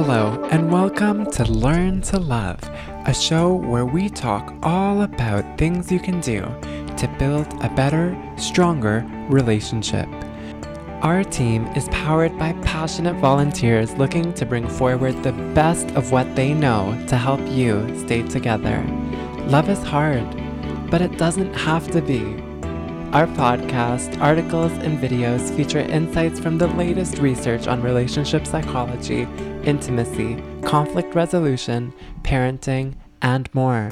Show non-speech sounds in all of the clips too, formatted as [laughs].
Hello, and welcome to Learn to Love, a show where we talk all about things you can do to build a better, stronger relationship. Our team is powered by passionate volunteers looking to bring forward the best of what they know to help you stay together. Love is hard, but it doesn't have to be. Our podcast, articles, and videos feature insights from the latest research on relationship psychology, intimacy, conflict resolution, parenting, and more.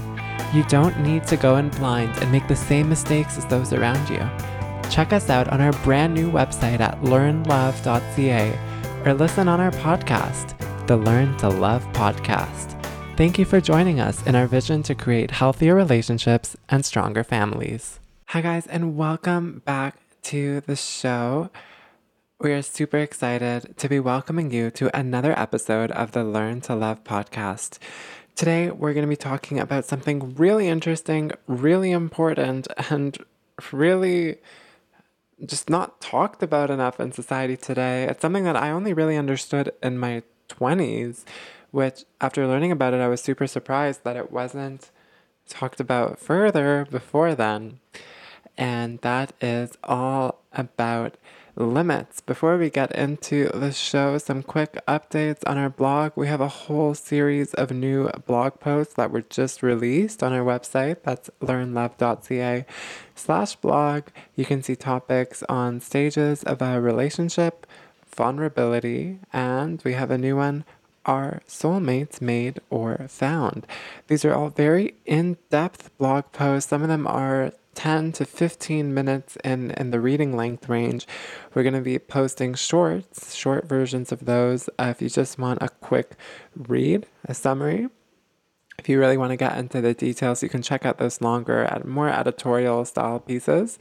You don't need to go in blind and make the same mistakes as those around you. Check us out on our brand new website at learnlove.ca or listen on our podcast, the Learn to Love Podcast. Thank you for joining us in our vision to create healthier relationships and stronger families. Hi, guys, and welcome back to the show. We are super excited to be welcoming you to another episode of the Learn to Love podcast. Today, we're going to be talking about something really interesting, really important, and really just not talked about enough in society today. It's something that I only really understood in my 20s, which, after learning about it, I was super surprised that it wasn't talked about further before then and that is all about limits. Before we get into the show, some quick updates on our blog. We have a whole series of new blog posts that were just released on our website. That's learnlove.ca slash blog. You can see topics on stages of a relationship, vulnerability, and we have a new one are soulmates made or found? These are all very in depth blog posts. Some of them are 10 to 15 minutes in, in the reading length range. We're going to be posting shorts, short versions of those. Uh, if you just want a quick read, a summary, if you really want to get into the details, you can check out those longer, more editorial style pieces.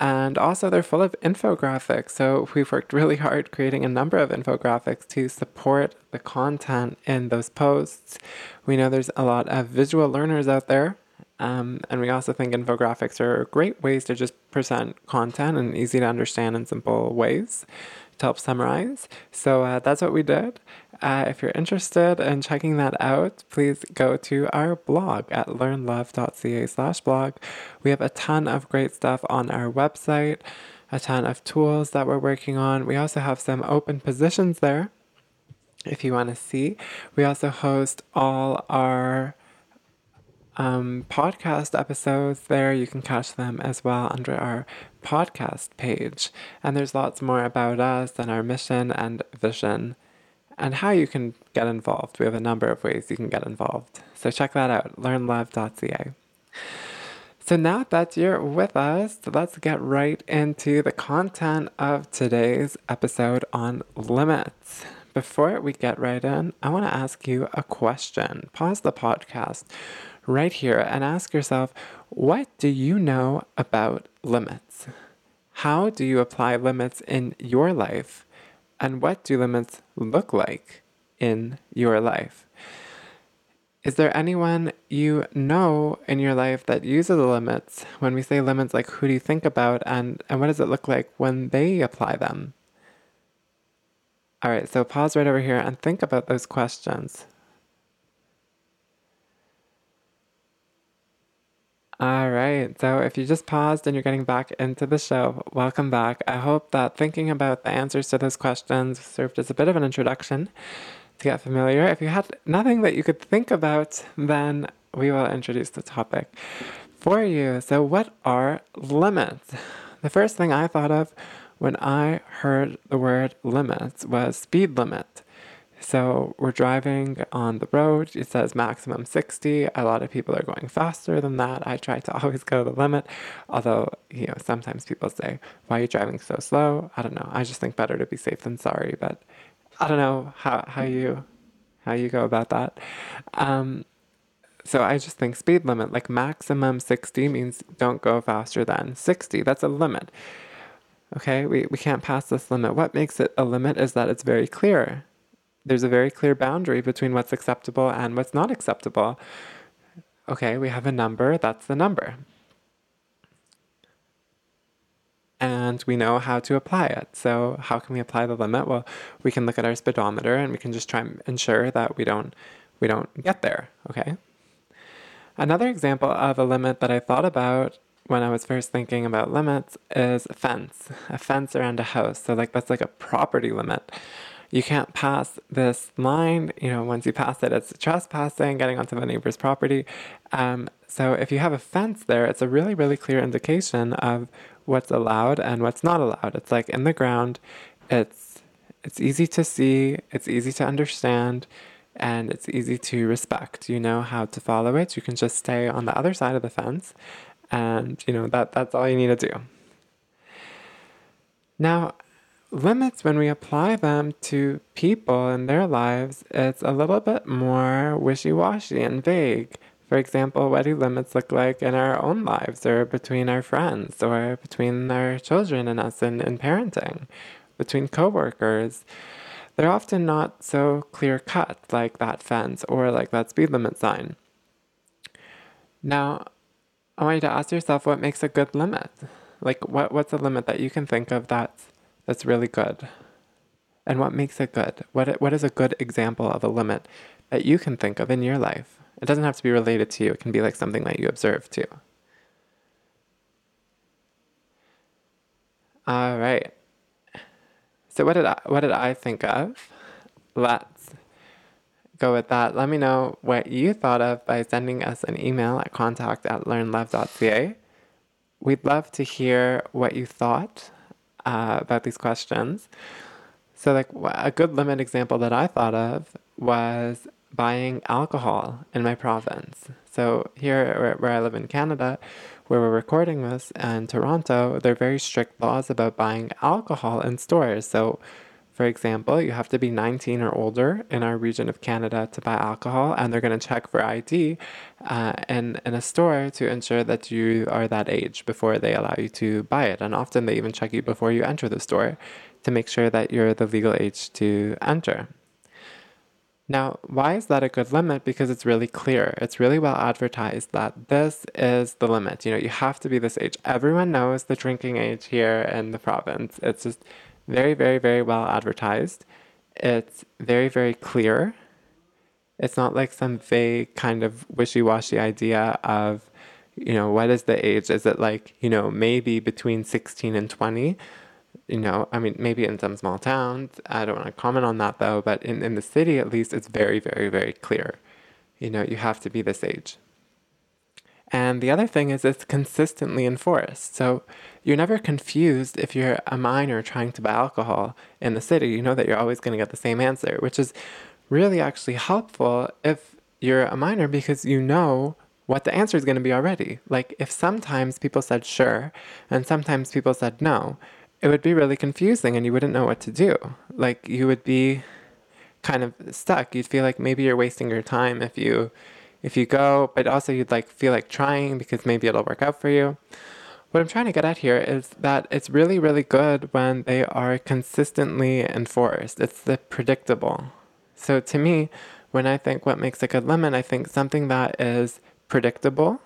And also, they're full of infographics. So, we've worked really hard creating a number of infographics to support the content in those posts. We know there's a lot of visual learners out there um, and we also think infographics are great ways to just present content in easy to understand and simple ways to help summarize. So uh, that's what we did. Uh, if you're interested in checking that out, please go to our blog at learnlove.ca slash blog. We have a ton of great stuff on our website, a ton of tools that we're working on. We also have some open positions there if you want to see. We also host all our um, podcast episodes there. You can catch them as well under our podcast page. And there's lots more about us and our mission and vision and how you can get involved. We have a number of ways you can get involved. So check that out, learnlove.ca. So now that you're with us, let's get right into the content of today's episode on limits. Before we get right in, I want to ask you a question. Pause the podcast right here and ask yourself what do you know about limits? How do you apply limits in your life? And what do limits look like in your life? Is there anyone you know in your life that uses limits? When we say limits, like who do you think about and, and what does it look like when they apply them? All right, so pause right over here and think about those questions. All right. So if you just paused and you're getting back into the show, welcome back. I hope that thinking about the answers to those questions served as a bit of an introduction to get familiar. If you had nothing that you could think about, then we will introduce the topic for you. So, what are limits? The first thing I thought of when I heard the word limits was speed limit. So we're driving on the road. It says maximum 60. A lot of people are going faster than that. I try to [laughs] always go the limit. Although, you know, sometimes people say, why are you driving so slow? I don't know. I just think better to be safe than sorry. But I don't know how, how you how you go about that. Um, so I just think speed limit, like maximum 60 means don't go faster than 60. That's a limit. Okay, we, we can't pass this limit. What makes it a limit is that it's very clear there's a very clear boundary between what's acceptable and what's not acceptable. Okay, we have a number, that's the number. and we know how to apply it. So, how can we apply the limit? Well, we can look at our speedometer and we can just try and ensure that we don't we don't get there, okay? Another example of a limit that I thought about when I was first thinking about limits is a fence, a fence around a house. So like that's like a property limit. You can't pass this line, you know, once you pass it, it's trespassing, getting onto the neighbor's property. Um, so if you have a fence there, it's a really, really clear indication of what's allowed and what's not allowed. It's like in the ground, it's it's easy to see, it's easy to understand, and it's easy to respect. You know how to follow it. You can just stay on the other side of the fence and you know that that's all you need to do. Now, limits when we apply them to people in their lives, it's a little bit more wishy-washy and vague. For example, what do limits look like in our own lives or between our friends or between our children and us in, in parenting, between coworkers? They're often not so clear cut like that fence or like that speed limit sign. Now, I want you to ask yourself what makes a good limit. Like what what's a limit that you can think of that's that's really good? And what makes it good? What what is a good example of a limit that you can think of in your life? It doesn't have to be related to you. It can be like something that you observe too. All right. So what did I what did I think of? Let's go with that. Let me know what you thought of by sending us an email at contact at learnlove.ca. We'd love to hear what you thought uh, about these questions. So, like a good limit example that I thought of was buying alcohol in my province. So, here where I live in Canada, where we're recording this in Toronto, there are very strict laws about buying alcohol in stores. So, for example, you have to be 19 or older in our region of Canada to buy alcohol, and they're going to check for ID uh, in, in a store to ensure that you are that age before they allow you to buy it. And often they even check you before you enter the store to make sure that you're the legal age to enter. Now, why is that a good limit? Because it's really clear. It's really well advertised that this is the limit. You know, you have to be this age. Everyone knows the drinking age here in the province. It's just very, very, very well advertised. It's very, very clear. It's not like some vague kind of wishy washy idea of, you know, what is the age? Is it like, you know, maybe between 16 and 20? You know, I mean, maybe in some small towns. I don't want to comment on that though, but in, in the city at least, it's very, very, very clear. You know, you have to be this age. And the other thing is it's consistently enforced. So you're never confused if you're a minor trying to buy alcohol in the city. You know that you're always going to get the same answer, which is really actually helpful if you're a minor because you know what the answer is going to be already. Like if sometimes people said sure and sometimes people said no, it would be really confusing and you wouldn't know what to do. Like you would be kind of stuck. You'd feel like maybe you're wasting your time if you if you go, but also you'd like feel like trying because maybe it'll work out for you. What I'm trying to get at here is that it's really, really good when they are consistently enforced. It's the predictable. So to me, when I think what makes a good limit, I think something that is predictable,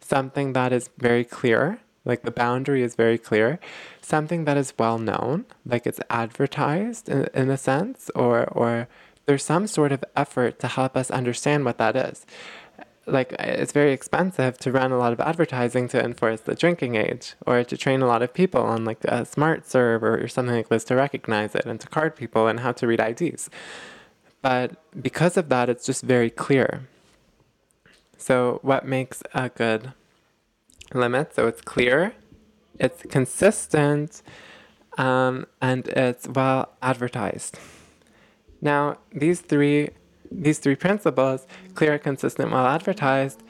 something that is very clear, like the boundary is very clear, something that is well known, like it's advertised in, in a sense, or or there's some sort of effort to help us understand what that is. Like, it's very expensive to run a lot of advertising to enforce the drinking age or to train a lot of people on like a smart serve or something like this to recognize it and to card people and how to read IDs. But because of that, it's just very clear. So, what makes a good limit? So, it's clear, it's consistent, um, and it's well advertised. Now, these three these three principles, clear, consistent, well advertised,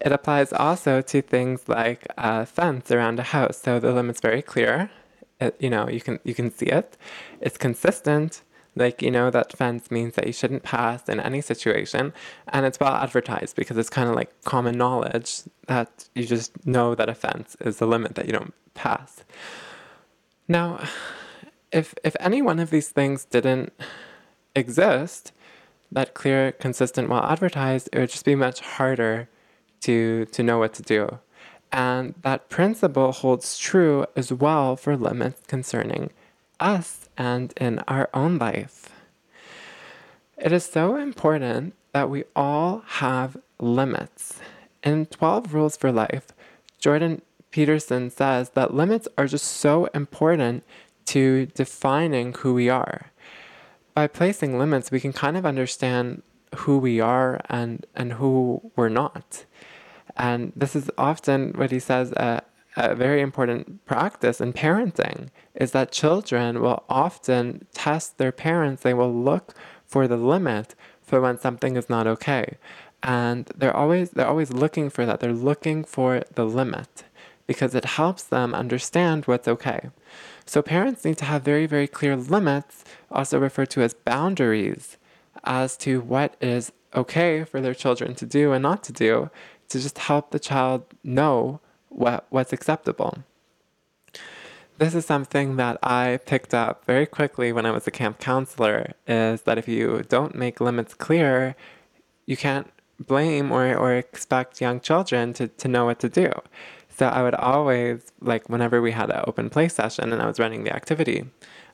it applies also to things like a fence around a house. So the limit's very clear. It, you know, you can you can see it. It's consistent. Like, you know, that fence means that you shouldn't pass in any situation. And it's well advertised because it's kind of like common knowledge that you just know that a fence is the limit that you don't pass. Now, if if any one of these things didn't exist, that clear, consistent, well advertised, it would just be much harder to to know what to do. And that principle holds true as well for limits concerning us and in our own life. It is so important that we all have limits. In 12 Rules for Life, Jordan Peterson says that limits are just so important to defining who we are. By placing limits, we can kind of understand who we are and, and who we're not. And this is often what he says a, a very important practice in parenting is that children will often test their parents. They will look for the limit for when something is not okay. And they're always they're always looking for that. They're looking for the limit because it helps them understand what's okay. So parents need to have very, very clear limits, also referred to as boundaries, as to what is okay for their children to do and not to do to just help the child know what, what's acceptable. This is something that I picked up very quickly when I was a camp counselor is that if you don't make limits clear, you can't blame or, or expect young children to, to know what to do. So I would always, like whenever we had an open play session and I was running the activity,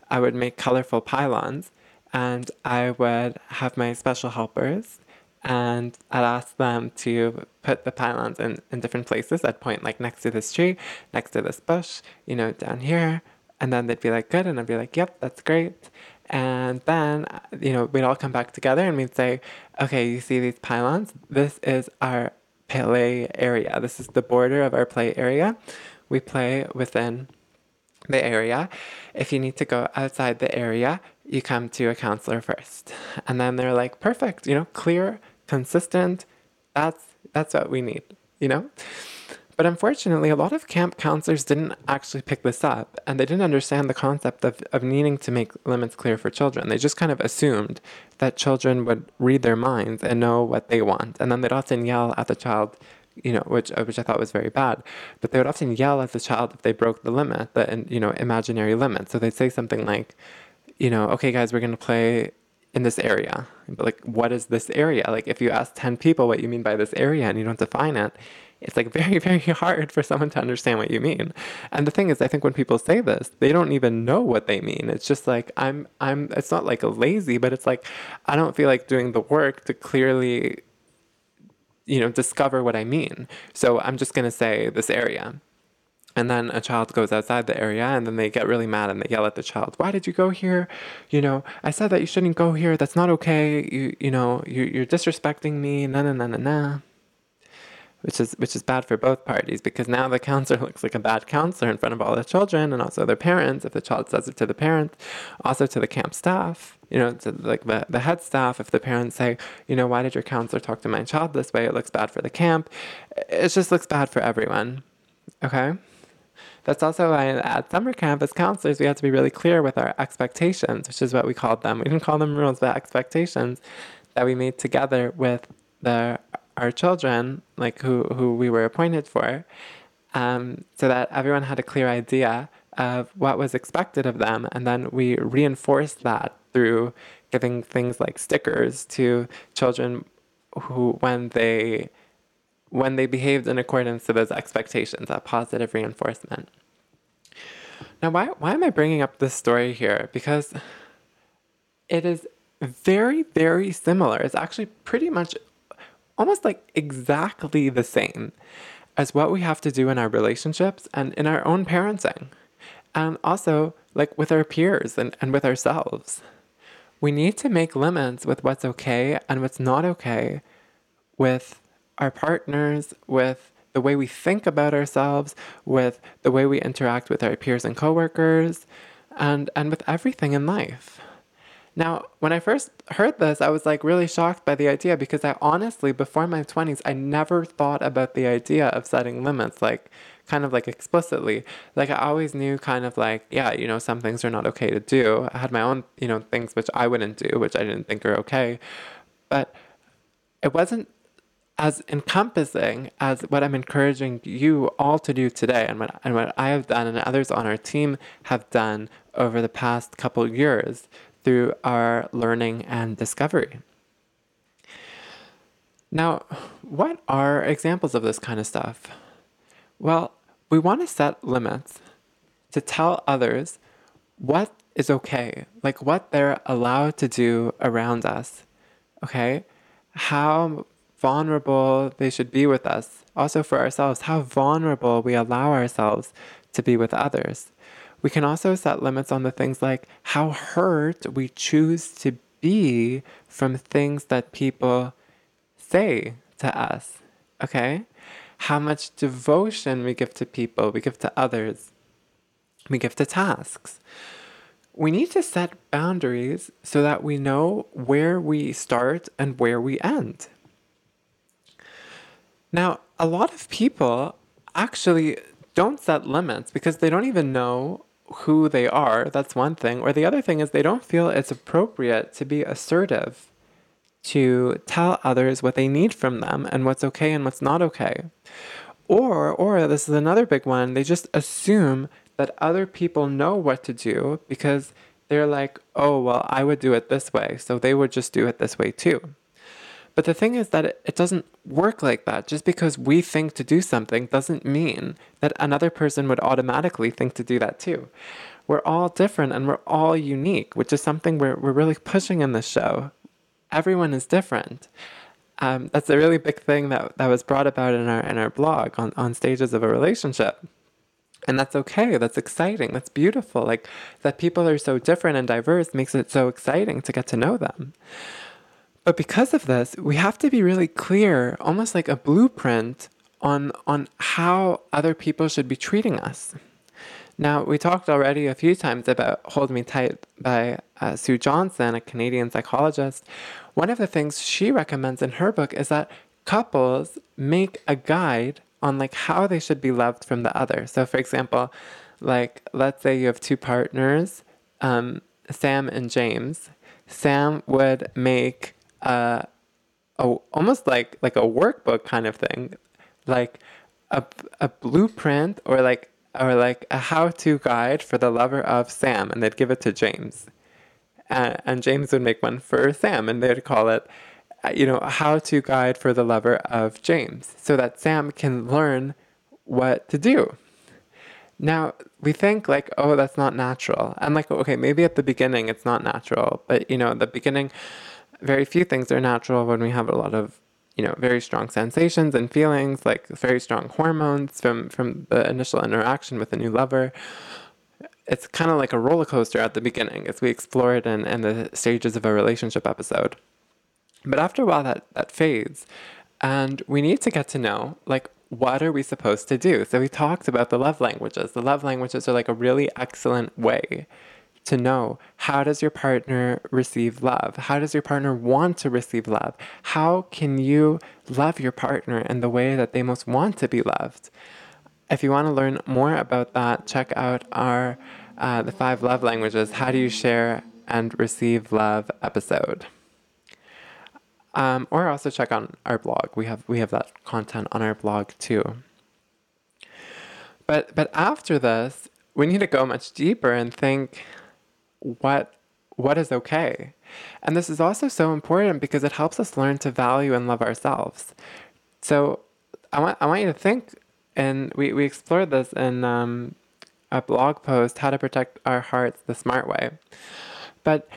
I would make colorful pylons and I would have my special helpers and I'd ask them to put the pylons in, in different places. I'd point like next to this tree, next to this bush, you know, down here. And then they'd be like, good. And I'd be like, yep, that's great. And then, you know, we'd all come back together and we'd say, okay, you see these pylons? This is our play area. This is the border of our play area. We play within the area. If you need to go outside the area, you come to a counselor first. And then they're like, perfect, you know, clear consistent. That's that's what we need, you know? But unfortunately, a lot of camp counselors didn't actually pick this up and they didn't understand the concept of, of needing to make limits clear for children. They just kind of assumed that children would read their minds and know what they want. And then they'd often yell at the child, you know, which, uh, which I thought was very bad. But they would often yell at the child if they broke the limit, the, you know, imaginary limit. So they'd say something like, you know, okay, guys, we're going to play in this area. But like, what is this area? Like, if you ask 10 people what you mean by this area and you don't define it, it's like very, [laughs] very hard for someone to understand what you mean. And the thing is, I think when people say this, they don't even know what they mean. It's just like, I'm, I'm, it's not like a lazy, but it's like, I don't feel like doing the work to clearly, you know, discover what I mean. So I'm just going to say this area. And then a child goes outside the area and then they get really mad and they yell at the child, Why did you go here? You know, I said that you shouldn't go here. That's not okay. You, you know, you, you're disrespecting me. Na, na, na, na, na. Which is, which is bad for both parties because now the counselor [laughs] looks like a bad counselor in front of all the children and also their parents if the child says it to the parents, also to the camp staff, you know, to like the, the head staff. If the parents say, you know, why did your counselor talk to my child this way? It looks bad for the camp. It just looks bad for everyone. Okay? That's also why at summer camp, as counselors, we had to be really clear with our expectations, which is what we called them. We didn't call them rules, but expectations that we made together with the our children, like who, who we were appointed for, um, so that everyone had a clear idea of what was expected of them. And then we reinforced that through giving things like stickers to children who, when they when they behaved in accordance to those expectations, that positive reinforcement. Now, why, why am I bringing up this story here? Because it is very, very similar. It's actually pretty much almost like exactly the same as what we have to do in our relationships and in our own parenting. And also, like with our peers and, and with ourselves. We need to make limits with what's okay and what's not okay with our partners, with the way we think about ourselves, with the way we interact with our peers and coworkers, and, and with everything in life. Now, when I first heard this, I was like really shocked by the idea because I honestly, before my 20s, I never thought about the idea of setting limits, like kind of like explicitly. Like I always knew kind of like, yeah, you know, some things are not okay to do. I had my own, you know, things which I wouldn't do, which I didn't think are okay. But it wasn't as encompassing as what I'm encouraging you all to do today and what, and what I have done and others on our team have done over the past couple years through our learning and discovery. Now, what are examples of this kind of stuff? Well, we want to set limits to tell others what is okay, like what they're allowed to do around us, okay? How vulnerable they should be with us. Also, for ourselves, how vulnerable we allow ourselves to be with others. We can also set limits on the things like how hurt we choose to be from things that people say to us, okay? How much devotion we give to people, we give to others, we give to tasks. We need to set boundaries so that we know where we start and where we end. Now, a lot of people actually don't set limits because they don't even know who they are. That's one thing. Or the other thing is they don't feel it's appropriate to be assertive, to tell others what they need from them and what's okay and what's not okay. Or, or this is another big one, they just assume that other people know what to do because they're like, oh, well, I would do it this way, so they would just do it this way too. But the thing is that it, doesn't work like that. Just because we think to do something doesn't mean that another person would automatically think to do that too. We're all different and we're all unique, which is something we're, we're really pushing in this show. Everyone is different. Um, that's a really big thing that, that was brought about in our, in our blog on, on stages of a relationship. And that's okay. That's exciting. That's beautiful. Like that people are so different and diverse makes it so exciting to get to know them. But because of this, we have to be really clear, almost like a blueprint on, on how other people should be treating us. Now, we talked already a few times about Hold Me Tight by uh, Sue Johnson, a Canadian psychologist. One of the things she recommends in her book is that couples make a guide on like how they should be loved from the other. So, for example, like let's say you have two partners, um, Sam and James. Sam would make uh, a almost like like a workbook kind of thing, like a a blueprint or like or like a how-to guide for the lover of Sam, and they'd give it to James, and, and James would make one for Sam, and they'd call it, uh, you know, a how-to guide for the lover of James, so that Sam can learn what to do. Now, we think like, oh, that's not natural. And like, okay, maybe at the beginning it's not natural, but you know, the beginning, very few things are natural when we have a lot of you know very strong sensations and feelings like very strong hormones from from the initial interaction with a new lover. It's kind of like a roller coaster at the beginning as we explore it in, in the stages of a relationship episode. But after a while that that fades and we need to get to know like what are we supposed to do? So we talked about the love languages. The love languages are like a really excellent way to know how does your partner receive love? How does your partner want to receive love? How can you love your partner in the way that they most want to be loved? If you want to learn more about that, check out our uh, the five love languages. How do you share and receive love episode? Um, or also check on our blog. We have we have that content on our blog too. But but after this, we need to go much deeper and think what what is okay. And this is also so important because it helps us learn to value and love ourselves. So I want I want you to think, and we, we explored this in um, a blog post, How to Protect Our Hearts the Smart Way. But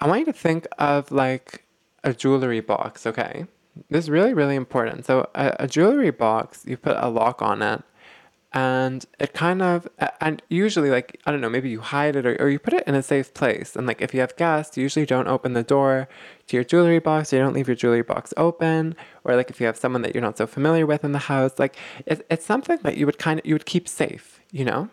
I want you to think of like a jewelry box, okay? This is really, really important. So a, a jewelry box, you put a lock on it, and it kind of and usually like i don't know maybe you hide it or, or you put it in a safe place. And like if you have guests you usually don't open the door to your jewelry box. You don't leave your jewelry box open. Or like if you have someone that you're not so familiar with in the house like it, it's something that you would kind of you would keep safe you know?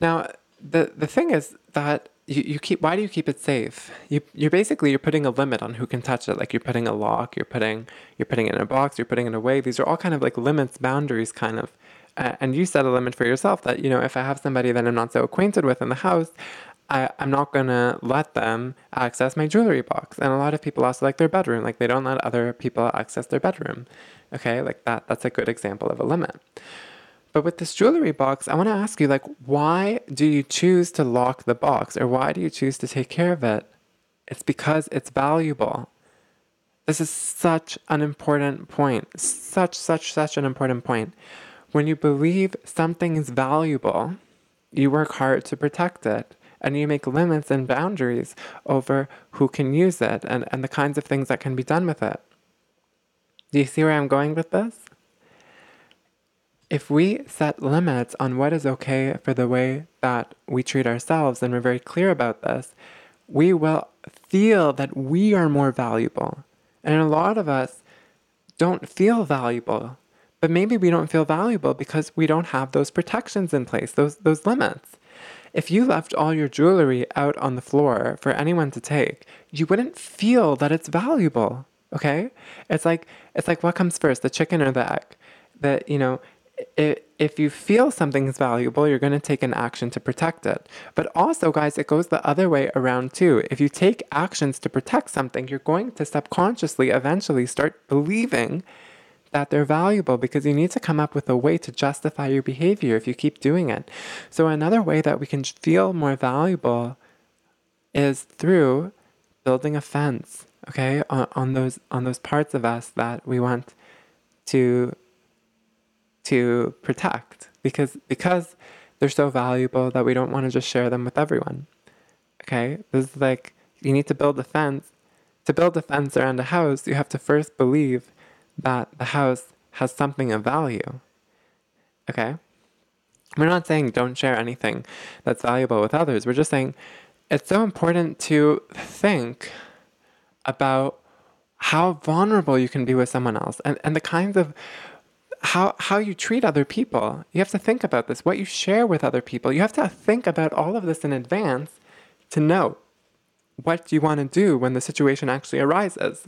Now the the thing is that you, you keep why do you keep it safe? You you're basically you're putting a limit on who can touch it. Like you're putting a lock you're putting you're putting it in a box you're putting it away. These are all kind of like limits boundaries kind of and you set a limit for yourself that you know if i have somebody that i'm not so acquainted with in the house I, i'm not going to let them access my jewelry box and a lot of people also like their bedroom like they don't let other people access their bedroom okay like that that's a good example of a limit but with this jewelry box, I want to ask you like why do you choose to lock the box or why do you choose to take care of it? It's because it's valuable. This is such an important point. Such such such an important point. When you believe something is valuable, you work hard to protect it and you make limits and boundaries over who can use it and, and the kinds of things that can be done with it. Do you see where I'm going with this? If we set limits on what is okay for the way that we treat ourselves, and we're very clear about this, we will feel that we are more valuable. And a lot of us don't feel valuable. But maybe we don't feel valuable because we don't have those protections in place, those, those limits. If you left all your jewelry out on the floor for anyone to take, you wouldn't feel that it's valuable. Okay? It's like it's like what comes first, the chicken or the egg? That, you know, if you feel something's valuable, you're going to take an action to protect it. But also, guys, it goes the other way around too. If you take actions to protect something, you're going to subconsciously eventually start believing that they're valuable because you need to come up with a way to justify your behavior if you keep doing it. So, another way that we can feel more valuable is through building a fence, okay, on, on those on those parts of us that we want to to protect because because they're so valuable that we don't want to just share them with everyone. Okay? This is like you need to build a fence. To build a fence around a house, you have to first believe that the house has something of value. Okay? We're not saying don't share anything that's valuable with others. We're just saying it's so important to think about how vulnerable you can be with someone else and, and the kinds of how how you treat other people. You have to think about this, what you share with other people. You have to think about all of this in advance to know what you want to do when the situation actually arises.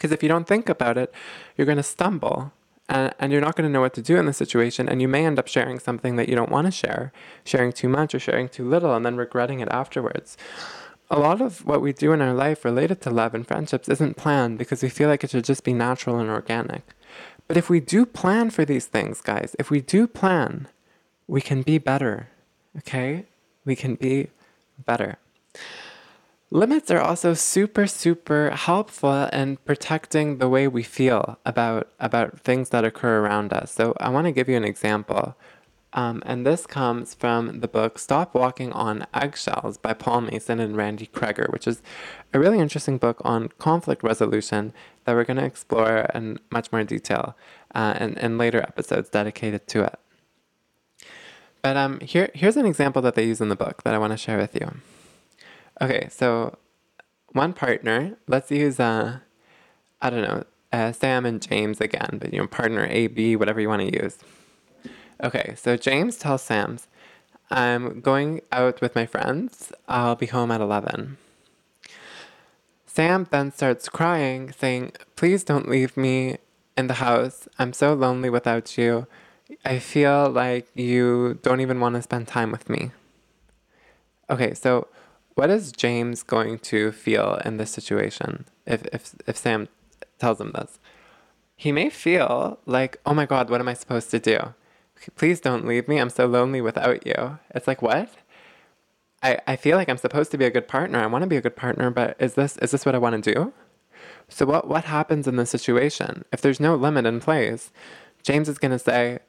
Because if you don't think about it, you're going to stumble and, and you're not going to know what to do in the situation. And you may end up sharing something that you don't want to share, sharing too much or sharing too little, and then regretting it afterwards. A lot of what we do in our life related to love and friendships isn't planned because we feel like it should just be natural and organic. But if we do plan for these things, guys, if we do plan, we can be better. Okay? We can be better. Limits are also super, super helpful in protecting the way we feel about, about things that occur around us. So I want to give you an example. Um, and this comes from the book Stop Walking on Eggshells by Paul Mason and Randi Kreger, which is a really interesting book on conflict resolution that we're going to explore in much more detail uh, in, in later episodes dedicated to it. But um, here, here's an example that they use in the book that I want to share with you. Okay, so one partner, let's use, uh, I don't know, uh, Sam and James again, but you know, partner A, B, whatever you want to use. Okay, so James tells Sam's, I'm going out with my friends. I'll be home at 11. Sam then starts crying, saying, Please don't leave me in the house. I'm so lonely without you. I feel like you don't even want to spend time with me. Okay, so what is James going to feel in this situation if, if, if Sam tells him this? He may feel like, oh my God, what am I supposed to do? Please don't leave me. I'm so lonely without you. It's like, what? I, I feel like I'm supposed to be a good partner. I want to be a good partner, but is this is this what I want to do? So what what happens in this situation? If there's no limit in place, James is going to say,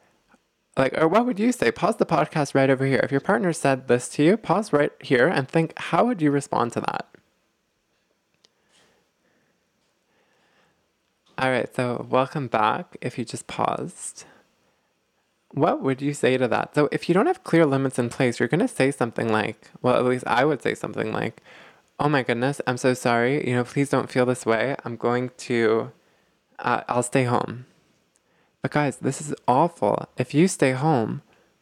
like or what would you say? Pause the podcast right over here. If your partner said this to you pause right here and think how would you respond to that? All right so welcome back if you just paused. What would you say to that? So if you don't have clear limits in place you're going to say something like well at least i would say something like oh my goodness i'm so sorry. You know please don't feel this way. I'm going to uh, i'll stay home but guys, this is awful. If you stay home,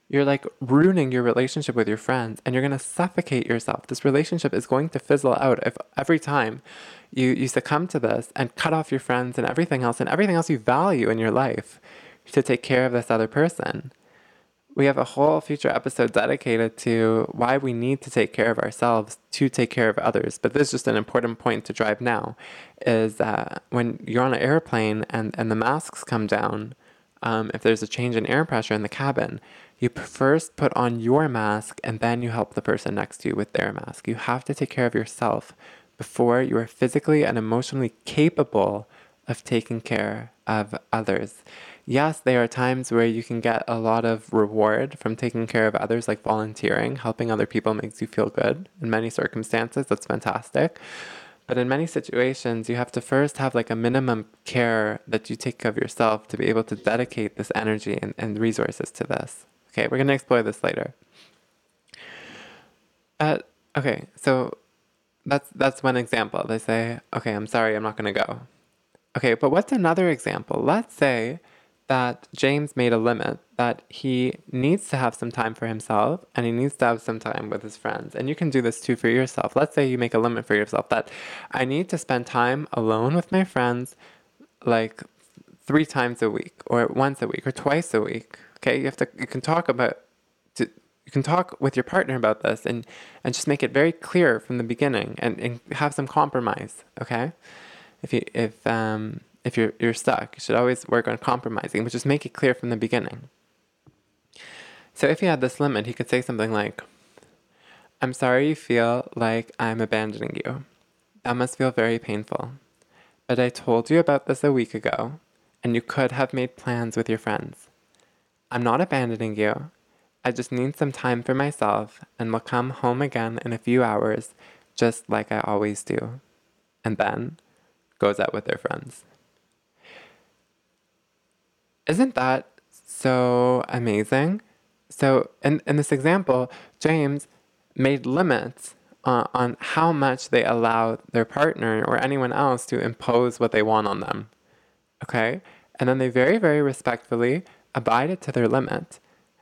you're like ruining your relationship with your friends and you're going to suffocate yourself. This relationship is going to fizzle out if every time you, you succumb to this and cut off your friends and everything else and everything else you value in your life to take care of this other person. We have a whole future episode dedicated to why we need to take care of ourselves to take care of others. But this is just an important point to drive now is that when you're on an airplane and, and the masks come down, um, if there's a change in air pressure in the cabin, you first put on your mask and then you help the person next to you with their mask. You have to take care of yourself before you are physically and emotionally capable of taking care of others. Yes, there are times where you can get a lot of reward from taking care of others, like volunteering, helping other people makes you feel good. In many circumstances, that's fantastic. But in many situations, you have to first have like a minimum care that you take of yourself to be able to dedicate this energy and, and resources to this. Okay, we're going to explore this later. Uh, okay, so that's that's one example. They say, "Okay, I'm sorry, I'm not going to go." Okay, but what's another example? Let's say that James made a limit that he needs to have some time for himself and he needs to have some time with his friends. And you can do this too for yourself. Let's say you make a limit for yourself that I need to spend time alone with my friends like three times a week or once a week or twice a week. Okay, you have to you can talk about you can talk with your partner about this and and just make it very clear from the beginning and, and have some compromise, okay? If you if um if you're you're stuck. You should always work on compromising, but just make it clear from the beginning. So if he had this limit, he could say something like, I'm sorry you feel like I'm abandoning you. That must feel very painful. But I told you about this a week ago, and you could have made plans with your friends. I'm not abandoning you. I just need some time for myself and will come home again in a few hours, just like I always do. And then goes out with their friends. Isn't that so amazing? So, in, in this example, James made limits uh, on how much they allow their partner or anyone else to impose what they want on them. Okay? And then they very, very respectfully abided to their limit.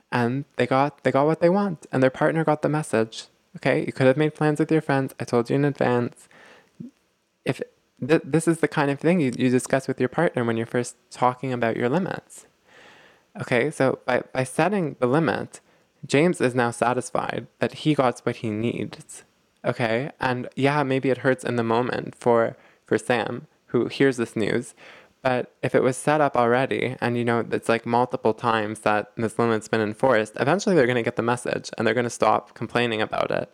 And they got they got what they want. And their partner got the message. Okay? You could have made plans with your friends. I told you in advance. If th- this is the kind of thing you, you discuss with your partner when you're first talking about your limits. Okay, so by, by setting the limit, James is now satisfied that he got what he needs. Okay, and yeah, maybe it hurts in the moment for, for Sam, who hears this news, but if it was set up already, and you know, it's like multiple times that this limit's been enforced, eventually they're going to get the message and they're going to stop complaining about it.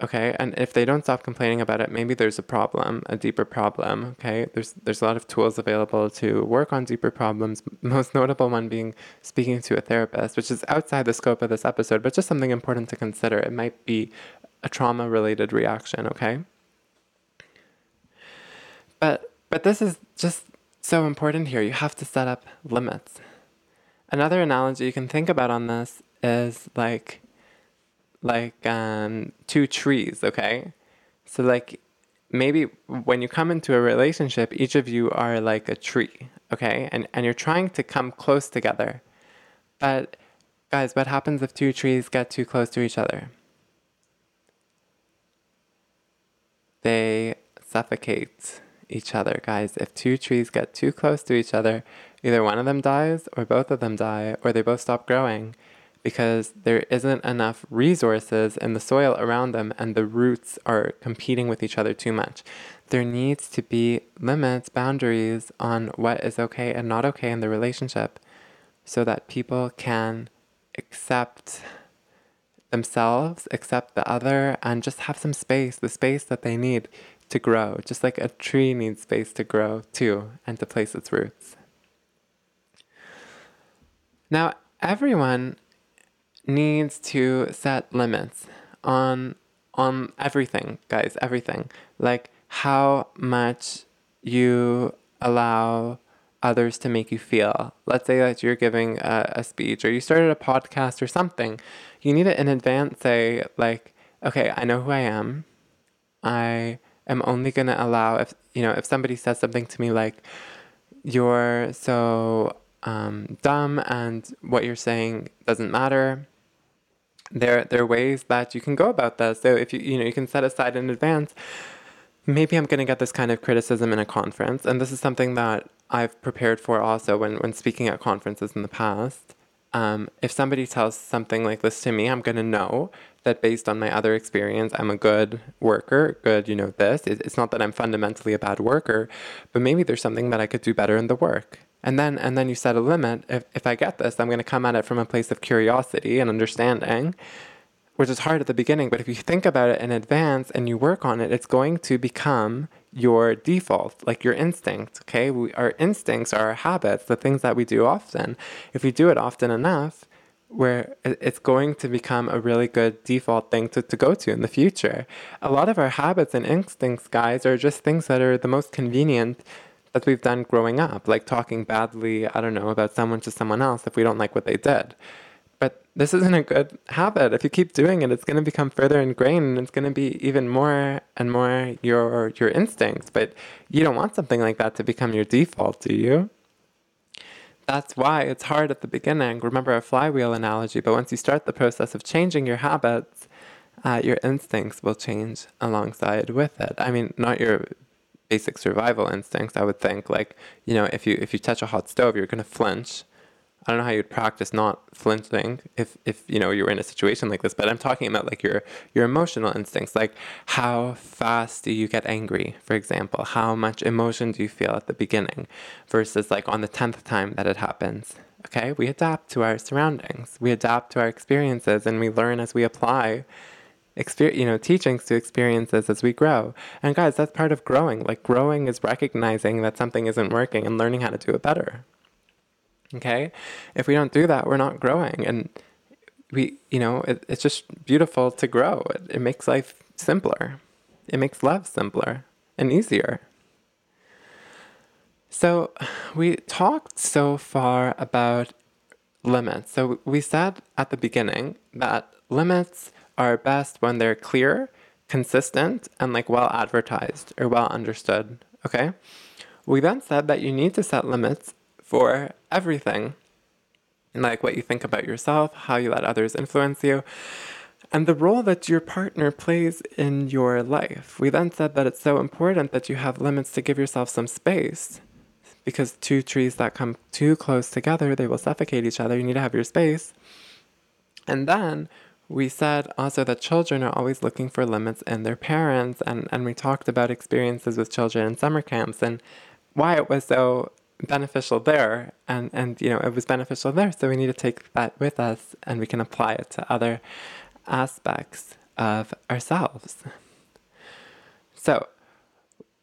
Okay, and if they don't stop complaining about it, maybe there's a problem, a deeper problem. Okay, there's there's a lot of tools available to work on deeper problems. [laughs] Most notable one being speaking to a therapist, which is outside the scope of this episode, but just something important to consider. It might be a trauma related reaction. Okay, but but this is just so important here. You have to set up limits. Another analogy you can think about on this is like like um, two trees, okay? So, like, maybe when you come into a relationship, each of you are like a tree, okay? And, and you're trying to come close together. But, guys, what happens if two trees get too close to each other? They suffocate each other, guys. If two trees get too close to each other, either one of them dies, or both of them die, or they both stop growing because there isn't enough resources in the soil around them and the roots are competing with each other too much. There needs to be limits, boundaries on what is okay and not okay in the relationship so that people can accept themselves, accept the other, and just have some space, the space that they need to grow, just like a tree needs space to grow too and to place its roots. Now, everyone needs to set limits on on everything, guys, everything. Like how much you allow others to make you feel. Let's say that you're giving a, a speech or you started a podcast or something. You need to in advance say like, okay, I know who I am. I am only to allow if you know if somebody says something to me like you're so um, dumb and what you're saying doesn't matter there there are ways that you can go about that. So if you you know you can set aside in advance. Maybe I'm going to get this kind of criticism in a conference, and this is something that I've prepared for also when when speaking at conferences in the past. Um, if somebody tells something like this to me, I'm going to know that based on my other experience, I'm a good worker, good, you know, this. It's not that I'm fundamentally a bad worker, but maybe there's something that I could do better in the work. And then and then you set a limit. If if I get this, I'm going to come at it from a place of curiosity and understanding, which is hard at the beginning, but if you think about it in advance and you work on it, it's going to become your default, like your instinct. Okay, we, our instincts are our habits, the things that we do often. If we do it often enough, where it's going to become a really good default thing to, to go to in the future. A lot of our habits and instincts, guys, are just things that are the most convenient that we've done growing up, like talking badly, I don't know, about someone to someone else if we don't like what they did. But this isn't a good habit. If you keep doing it, it's going to become further ingrained and it's going to be even more and more your your instincts. But you don't want something like that to become your default, do you? That's why it's hard at the beginning. Remember a flywheel analogy, but once you start the process of changing your habits, uh, your instincts will change alongside with it. I mean, not your basic survival instincts. I would think like you know if you if you touch a hot stove, you're gonna flinch I don't know how you'd practice not flinching if, if you know you were in a situation like this, but I'm talking about like your your emotional instincts, like how fast do you get angry, for example? How much emotion do you feel at the beginning versus like on the tenth time that it happens? Okay, we adapt to our surroundings, we adapt to our experiences, and we learn as we apply experience, you know, teachings to experiences as we grow. And guys, that's part of growing. Like growing is recognizing that something isn't working and learning how to do it better. Okay? If we don't do that, we're not growing. And we, you know, it, it's just beautiful to grow. It, it makes life simpler, it makes love simpler and easier. So, we talked so far about limits. So, we said at the beginning that limits are best when they're clear, consistent, and like well advertised or well understood. Okay? We then said that you need to set limits for everything. Like what you think about yourself, how you let others influence you, and the role that your partner plays in your life. We then said that it's so important that you have limits to give yourself some space because two trees that come too close together, they will suffocate each other. You need to have your space. And then we said also that children are always looking for limits in their parents, and, and we talked about experiences with children in summer camps and why it was so beneficial there and and you know it was beneficial there so we need to take that with us and we can apply it to other aspects of ourselves. So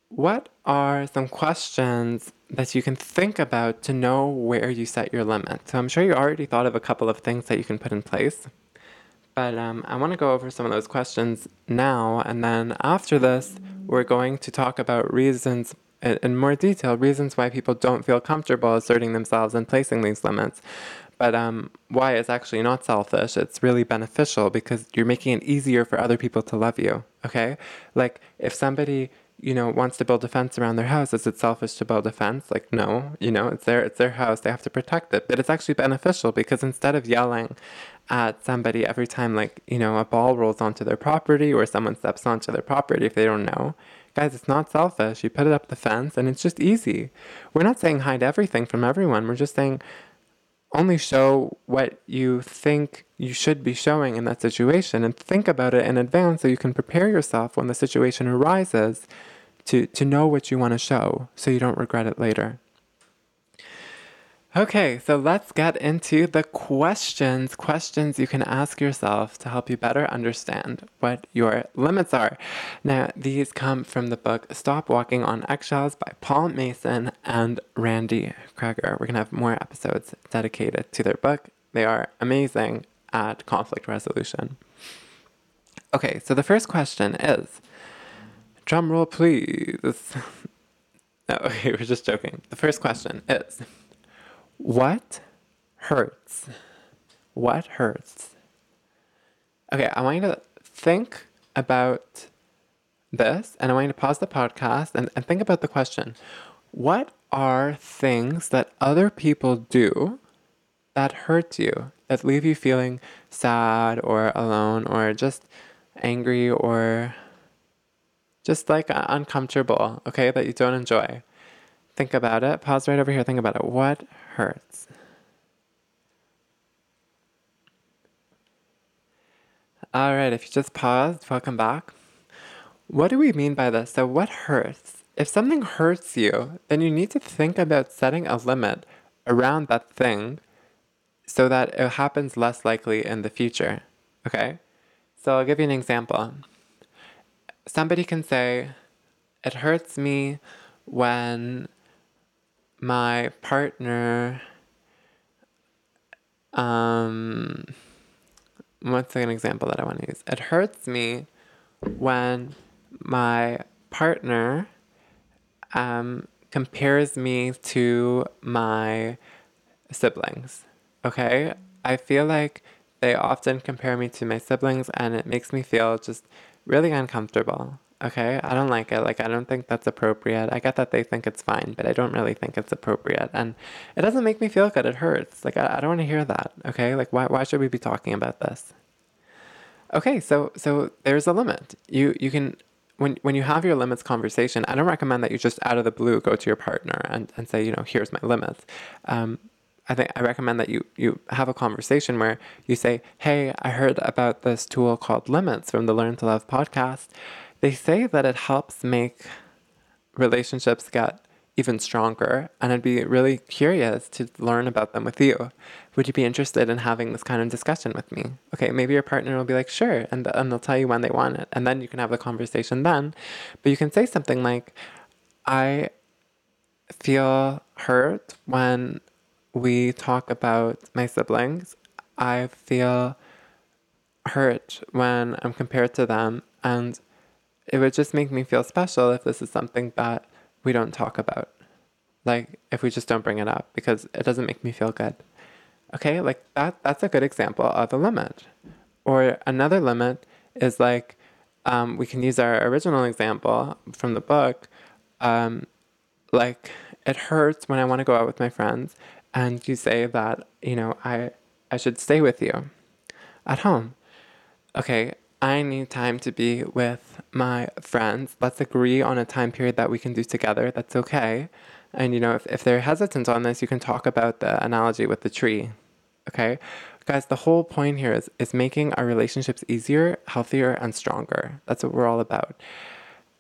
what are some questions that you can think about to know where you set your limit? So i'm sure you already thought of a couple of things that you can put in place but um, i want to go over some of those questions now and then after this we're going to talk about reasons in more detail reasons why people don't feel comfortable asserting themselves and placing these limits. But um, why it's actually not selfish. It's really beneficial because you're making it easier for other people to love you. Okay? Like if somebody you know wants to build a fence around their house is it selfish to build a fence like no you know it's their it's their house they have to protect it but it's actually beneficial because instead of yelling at somebody every time like you know a ball rolls onto their property or someone steps onto their property if they don't know Guys, it's not selfish. You put it up the fence and it's just easy. We're not saying hide everything from everyone. We're just saying only show what you think you should be showing in that situation and think about it in advance so you can prepare yourself when the situation arises to, to know what you want to show so you don't regret it later. Okay, so let's get into the questions. Questions you can ask yourself to help you better understand what your limits are. Now, these come from the book Stop Walking on Eggshells by Paul Mason and Randi Kreger. We're going to have more episodes dedicated to their book. They are amazing at conflict resolution. Okay, so the first question is drum roll, please. [laughs] no, [laughs] okay, we're just joking. The first question is what hurts? What hurts? Okay, I want you to think about this and I want you to pause the podcast and, and think about the question What are things that other people do that hurt you, that leave you feeling sad or alone or just angry or just like uncomfortable, okay, that you don't enjoy? Think about it. Pause right over here. Think about it. What hurts? All right, if you just paused, welcome back. What do we mean by this? So, what hurts? If something hurts you, then you need to think about setting a limit around that thing so that it happens less likely in the future. Okay? So, I'll give you an example. Somebody can say, it hurts me when my partner um what's an example that I want to use? It hurts me when my partner um, compares me to my siblings. Okay? I feel like they often compare me to my siblings and it makes me feel just really uncomfortable. Okay? I don't like it. Like, I don't think that's appropriate. I get that they think it's fine, but I don't really think it's appropriate. And it doesn't make me feel good. It hurts. Like, I, I don't want to hear that. Okay? Like, why, why should we be talking about this? Okay, so so there's a limit. You you can when when you have your limits conversation, I don't recommend that you just out of the blue go to your partner and, and say, you know, here's my limits. Um, I think I recommend that you you have a conversation where you say, "Hey, I heard about this tool called Limits from the Learn to Love podcast. They say that it helps make relationships get even stronger, and I'd be really curious to learn about them with you. Would you be interested in having this kind of discussion with me? Okay, maybe your partner will be like, sure, and, and they'll tell you when they want it, and then you can have the conversation then. But you can say something like, I feel hurt when we talk about my siblings. I feel hurt when I'm compared to them, and it would just make me feel special if this is something that we don't talk about. Like if we just don't bring it up because it doesn't make me feel good. Okay, like that that's a good example of a limit. Or another limit is like um, we can use our original example from the book. Um, like it hurts when I want to go out with my friends and you say that, you know, I I should stay with you at home. Okay, I need time to be with my friends. Let's agree on a time period that we can do together. That's okay. And, you know, if, if they're hesitant on this, you can talk about the analogy with the tree. Okay? Guys, the whole point here is, is making our relationships easier, healthier, and stronger. That's what we're all about.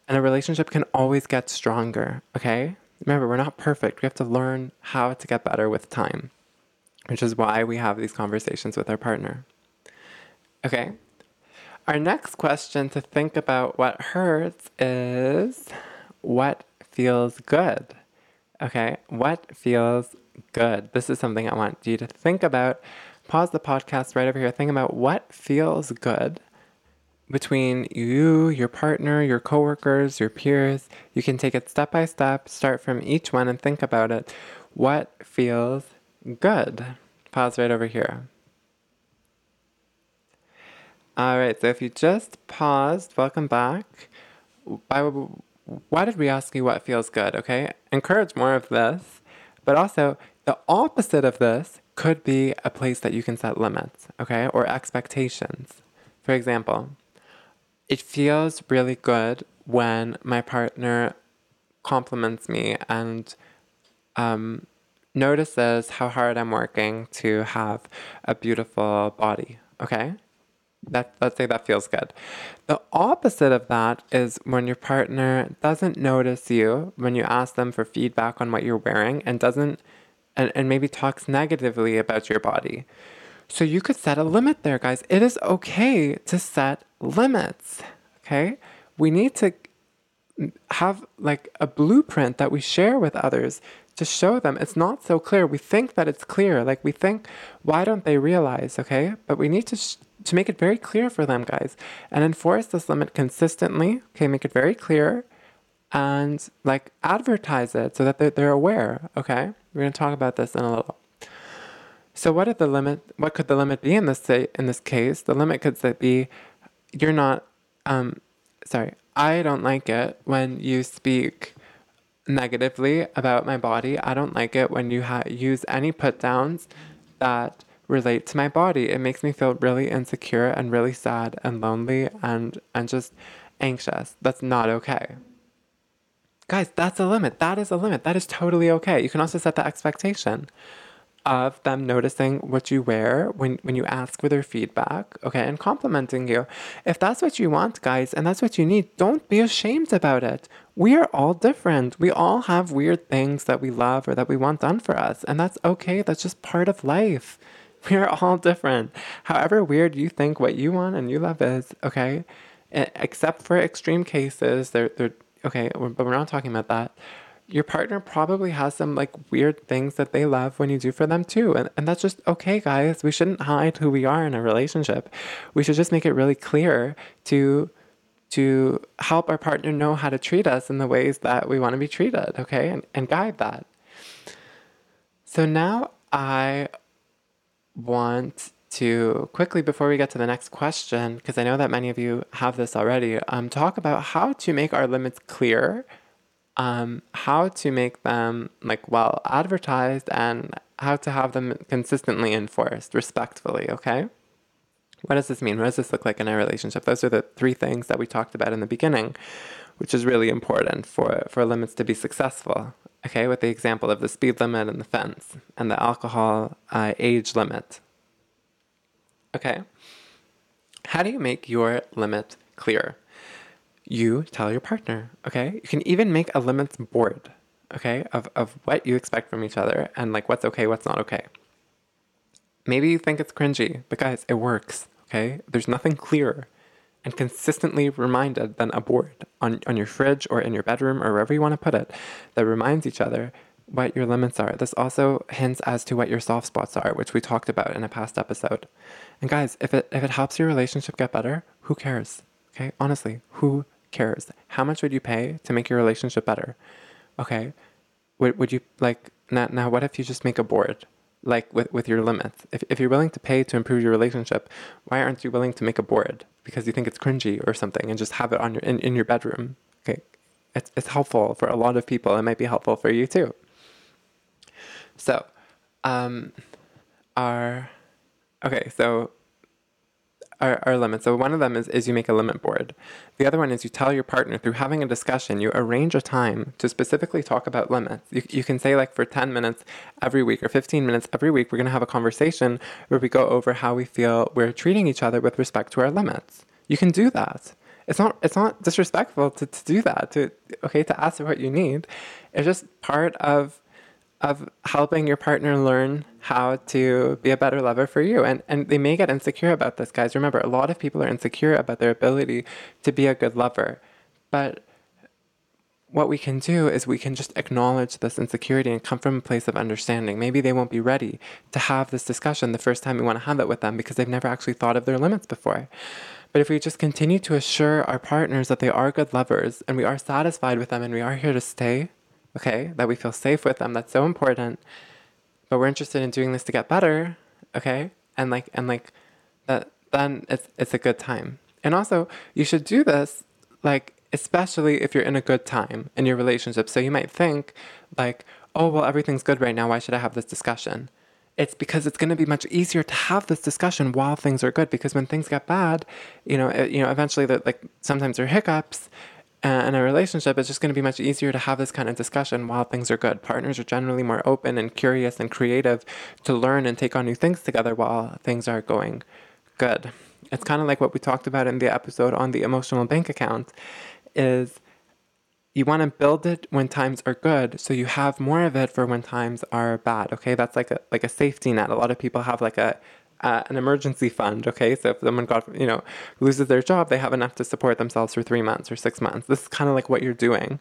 And a relationship can always get stronger. Okay? Remember, we're not perfect. We have to learn how to get better with time, which is why we have these conversations with our partner. Okay? Our next question to think about what hurts is what feels good? Okay, what feels good? This is something I want you to think about. Pause the podcast right over here. Think about what feels good between you, your partner, your coworkers, your peers. You can take it step by step, start from each one and think about it. What feels good? Pause right over here. All right, so if you just paused, welcome back. why why did we ask you what feels good? Okay, encourage more of this, but also the opposite of this could be a place that you can set limits, okay, or expectations. For example, it feels really good when my partner compliments me and um, notices how hard I'm working to have a beautiful body, okay? That let's say that feels good. The opposite of that is when your partner doesn't notice you when you ask them for feedback on what you're wearing and doesn't and, and maybe talks negatively about your body. So you could set a limit there, guys. It is okay to set limits. Okay? We need to have like a blueprint that we share with others to show them it's not so clear. We think that it's clear. Like we think, why don't they realize? Okay? But we need to sh- to make it very clear for them, guys, and enforce this limit consistently. Okay, make it very clear and like advertise it so that they're, they're aware. Okay, we're going to talk about this in a little. So, what did the limit? What could the limit be in this in this case? The limit could be, you're not. Um, sorry, I don't like it when you speak negatively about my body. I don't like it when you ha- use any put downs that relate to my body. It makes me feel really insecure and really sad and lonely and and just anxious. That's not okay. Guys, that's a limit. That is a limit. That is totally okay. You can also set the expectation of them noticing what you wear when, when you ask for their feedback, okay, and complimenting you. If that's what you want, guys, and that's what you need, don't be ashamed about it. We are all different. We all have weird things that we love or that we want done for us, and that's okay. That's just part of life. [laughs] We are all different. However weird you think what you want and you love is, okay? Except for extreme cases, they're, they're okay, but we're not talking about that. Your partner probably has some like weird things that they love when you do for them too. And, and that's just okay, guys. We shouldn't hide who we are in a relationship. We should just make it really clear to to help our partner know how to treat us in the ways that we want to be treated, okay? And, and guide that. So now I want to quickly, before we get to the next question, because I know that many of you have this already, um, talk about how to make our limits clear, um, how to make them like well advertised, and how to have them consistently enforced respectfully, okay? What does this mean? What does this look like in a relationship? Those are the three things that we talked about in the beginning, which is really important for, for limits to be successful. Okay, with the example of the speed limit and the fence and the alcohol uh, age limit. Okay, how do you make your limit clear? You tell your partner, okay? You can even make a limits board, okay, of, of what you expect from each other and like what's okay, what's not okay. Maybe you think it's cringy, but guys, it works okay? There's nothing clearer and consistently reminded than a board on, on your fridge or in your bedroom or wherever you want to put it that reminds each other what your limits are. This also hints as to what your soft spots are, which we talked about in a past episode. And guys, if it if it helps your relationship get better, who cares? Okay? Honestly, who cares? How much would you pay to make your relationship better? Okay? Would would you like now, now what if you just make a board like with, with your limits. If, if you're willing to pay to improve your relationship, why aren't you willing to make a board because you think it's cringy or something and just have it on your in, in your bedroom? Okay. It's, it's helpful for a lot of people. It might be helpful for you too. So, um, our, okay, so are, are limits. So one of them is, is you make a limit board. The other one is you tell your partner through having a discussion, you arrange a time to specifically talk about limits. You, you can say like for 10 minutes every week or 15 minutes every week, we're going to have a conversation where we go over how we feel we're treating each other with respect to our limits. You can do that. It's not, it's not disrespectful to, to do that, to, okay, to ask for what you need. It's just part of of helping your partner learn how to be a better lover for you. And and they may get insecure about this, guys. Remember, a lot of people are insecure about their ability to be a good lover. But what we can do is we can just acknowledge this insecurity and come from a place of understanding. Maybe they won't be ready to have this discussion the first time we want to have it with them because they've never actually thought of their limits before. But if we just continue to assure our partners that they are good lovers and we are satisfied with them and we are here to stay, okay, that we feel safe with them. That's so important. But we're interested in doing this to get better, okay? And like and like that then it's it's a good time. And also, you should do this like especially if you're in a good time in your relationship. So you might think like, "Oh, well everything's good right now. Why should I have this discussion?" It's because it's going to be much easier to have this discussion while things are good because when things get bad, you know, it, you know, eventually that like sometimes there are hiccups Uh, in a relationship, it's just going to be much easier to have this kind of discussion while things are good. Partners are generally more open and curious and creative to learn and take on new things together while things are going good. It's kind of like what we talked about in the episode on the emotional bank account is you want to build it when times are good so you have more of it for when times are bad okay that's like a like a safety net a lot of people have like a uh, an emergency fund. Okay, so if someone got you know loses their job, they have enough to support themselves for three months or six months. This is kind of like what you're doing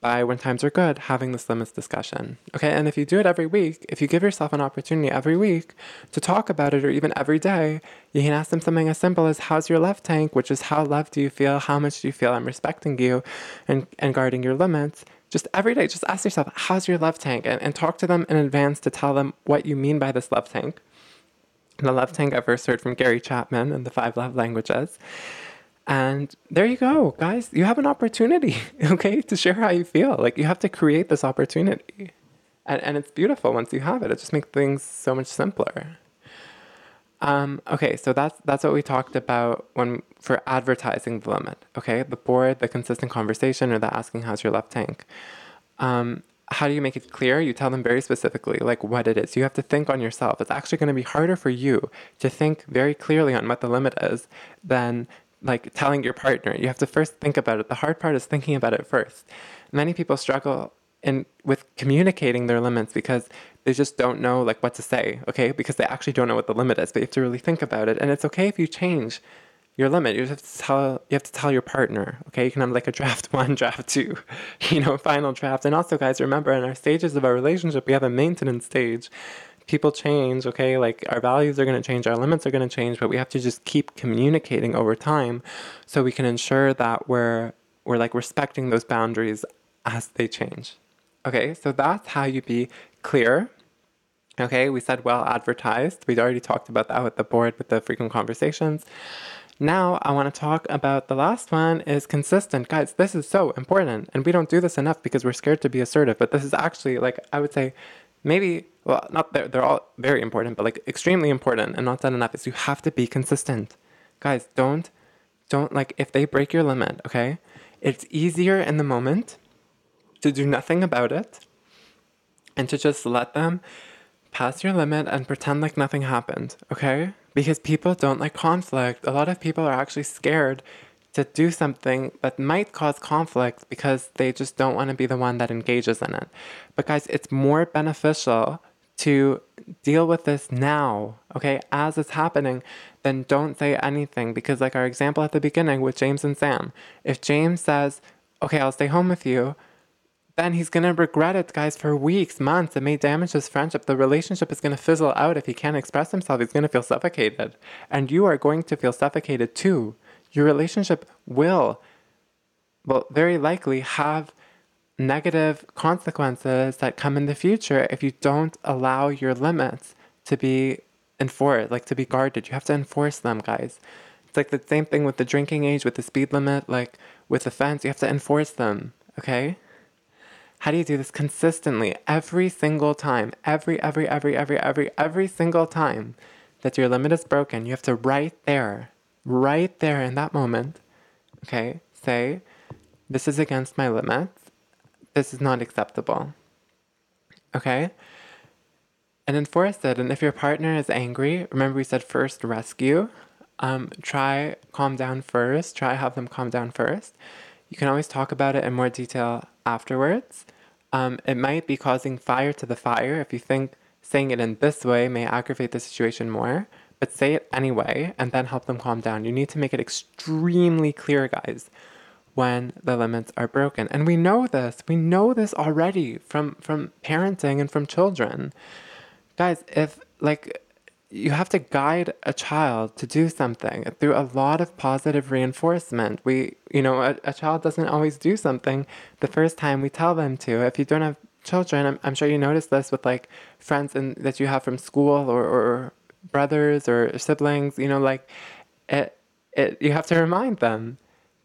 by when times are good, having this limits discussion. Okay, and if you do it every week, if you give yourself an opportunity every week to talk about it, or even every day, you can ask them something as simple as "How's your love tank?" which is how loved do you feel? How much do you feel I'm respecting you, and and guarding your limits. Just every day, just ask yourself, "How's your love tank?" and, and talk to them in advance to tell them what you mean by this love tank the love tank I first heard from Gary Chapman and the five love languages. And there you go, guys. You have an opportunity, [laughs] okay, to share how you feel. Like you have to create this opportunity. And, and it's beautiful once you have it. It just makes things so much simpler. Um, okay, so that's that's what we talked about when for advertising the limit. Okay, the board, the consistent conversation, or the asking how's your left tank. Um, how do you make it clear? You tell them very specifically, like what it is. You have to think on yourself. It's actually going to be harder for you to think very clearly on what the limit is than like telling your partner. You have to first think about it. The hard part is thinking about it first. Many people struggle in with communicating their limits because they just don't know like what to say, okay? Because they actually don't know what the limit is. But you have to really think about it. And it's okay if you change your limit. You have to tell you have to tell your partner. Okay, you can have like a [laughs] draft one, draft two, you know, final draft. And also, guys, remember in our stages of our relationship, we have a maintenance stage. People change, okay? Like our values are going to change, our limits are going to change, but we have to just keep communicating over time so we can ensure that we're we're like respecting those boundaries as they change. Okay? So that's how you be clear Okay, we said well advertised. We'd already talked about that with the board with the frequent conversations. Now I want to talk about the last one is consistent. Guys, this is so important. And we don't do this enough because we're scared to be assertive. But this is actually like I would say maybe well not they're, they're all very important, but like extremely important and not done enough is you have to be consistent. Guys, don't don't like if they break your limit, okay? It's easier in the moment to do nothing about it and to just let them pass your limit and pretend like nothing happened, okay? Because people don't like conflict. A lot of people are actually scared to do something that might cause conflict because they just don't want to be the one that engages in it. But guys, it's more beneficial to deal with this now, okay, as it's happening, then don't say anything. Because, like our example at the beginning with James and Sam, if James says, okay, I'll stay home with you, then he's going to regret it, guys, for weeks, months. It may damage his friendship. The relationship is going to fizzle out if he can't express himself. He's going to feel suffocated. And you are going to feel suffocated too. Your relationship will, well, very likely have negative consequences that come in the future if you don't allow your limits to be enforced, like to be guarded. You have to enforce them, guys. It's like the same thing with the drinking age, with the speed limit, like with the fence. You have to enforce them, okay? How do you do this consistently every single time? Every, every, every, every, every, every single time that your limit is broken, you have to right there, right there in that moment, okay, say, this is against my limits. This is not acceptable. Okay? And enforce it. And if your partner is angry, remember we said first rescue. Um, try calm down first. Try have them calm down first. You can always talk about it in more detail afterwards. Um, it might be causing fire to the fire if you think saying it in this way may aggravate the situation more, but say it anyway and then help them calm down. You need to make it extremely clear, guys, when the limits are broken. And we know this. We know this already from from parenting and from children. Guys, if like you have to guide a child to do something through a lot of positive reinforcement. We, you know, a, a child doesn't always do something the first time we tell them to. If you don't have children, I'm, I'm sure you notice this with like friends in, that you have from school or, or brothers or siblings, you know, like it, it, you have to remind them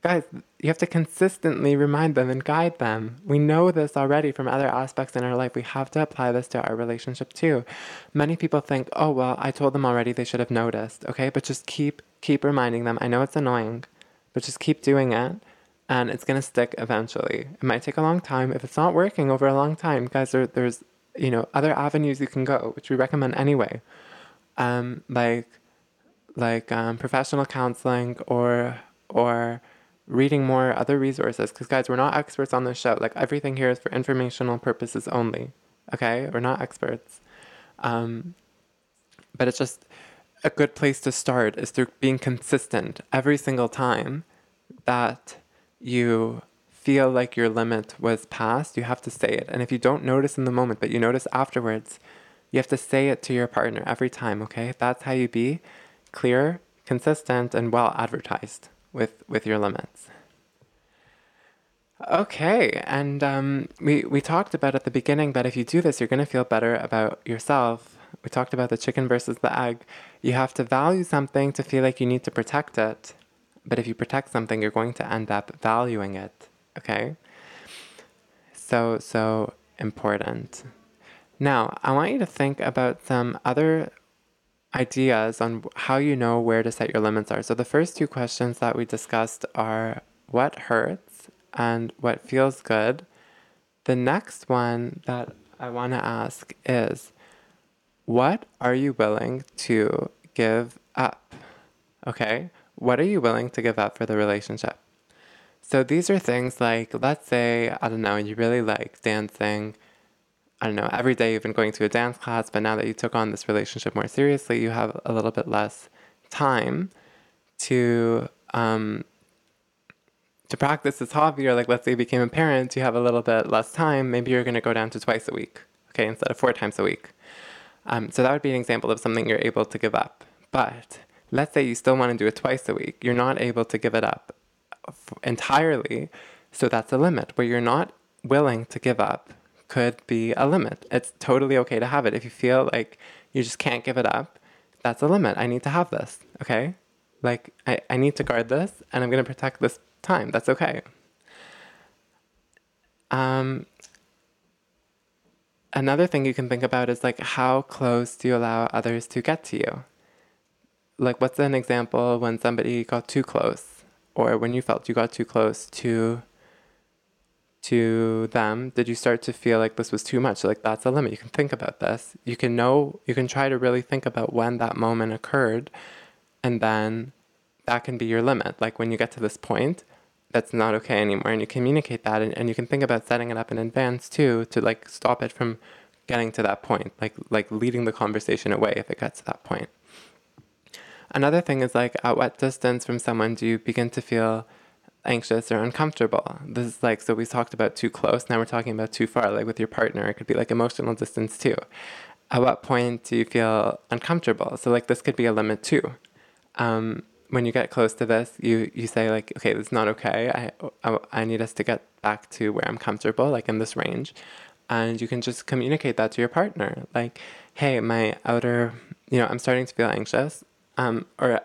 guys, you have to consistently remind them and guide them. We know this already from other aspects in our life. We have to apply this to our relationship too. Many people think, "Oh, well, I told them already, they should have noticed." Okay? But just keep keep reminding them. I know it's annoying, but just keep doing it and it's going to stick eventually. It might take a long time. If it's not working over a long time, guys, there, there's, you know, other avenues you can go, which we recommend anyway. Um, like like um, professional counseling or or reading more other resources because guys we're not experts on this show. Like everything here is for informational purposes only okay? We're not experts. Um, but it's just a good place to start is through being consistent every single time that you feel like your limit was passed you have to say it. And if you don't notice in the moment but you notice afterwards you have to say it to your partner every time okay? That's how you be clear consistent and well advertised with with your limits. Okay, and um, we we talked about at the beginning that if you do this, you're going to feel better about yourself. We talked about the chicken versus the egg. You have to value something to feel like you need to protect it, but if you protect something, you're going to end up valuing it. Okay. So so important. Now, I want you to think about some other ideas on how you know where to set your limits are. So the first two questions that we discussed are what hurts and what feels good. The next one that I want to ask is what are you willing to give up? Okay? What are you willing to give up for the relationship? So these are things like, let's say, I don't know, you really like dancing I don't know, every day you've been going to a dance class, but now that you took on this relationship more seriously, you have a little bit less time to um, to practice this hobby, or like let's say you became a parent, you have a little bit less time. Maybe you're going to go down to twice a week, okay, instead of four times a week. Um, so that would be an example of something you're able to give up. But let's say you still want to do it twice a week. You're not able to give it up entirely. So that's a limit. Where you're not willing to give up could be a limit. It's totally okay to have it. If you feel like you just can't give it up, that's a limit. I need to have this, okay? Like, I, I need to guard this and I'm to protect this time. That's okay. Um, another thing you can think about is like, how close do you allow others to get to you? Like, what's an example when somebody got too close or when you felt you got too close to to them did you start to feel like this was too much? Like that's a limit. You can think about this. You can know you can try to really think about when that moment occurred and then that can be your limit. Like when you get to this point that's not okay anymore and you communicate that and, and you can think about setting it up in advance too to like stop it from getting to that point like like leading the conversation away if it gets to that point. Another thing is like at what distance from someone do you begin to feel anxious or uncomfortable. This is like, so we talked about too close. Now we're talking about too far, like with your partner. It could be like emotional distance too. At what point do you feel uncomfortable? So, like, this could be a limit too. Um, when you get close to this, you, you say, like, okay, this is not okay. I, I, I need us to get back to where I'm comfortable, like in this range. And you can just communicate that to your partner. Like, hey, my outer, you know, I'm starting to feel anxious. Um, or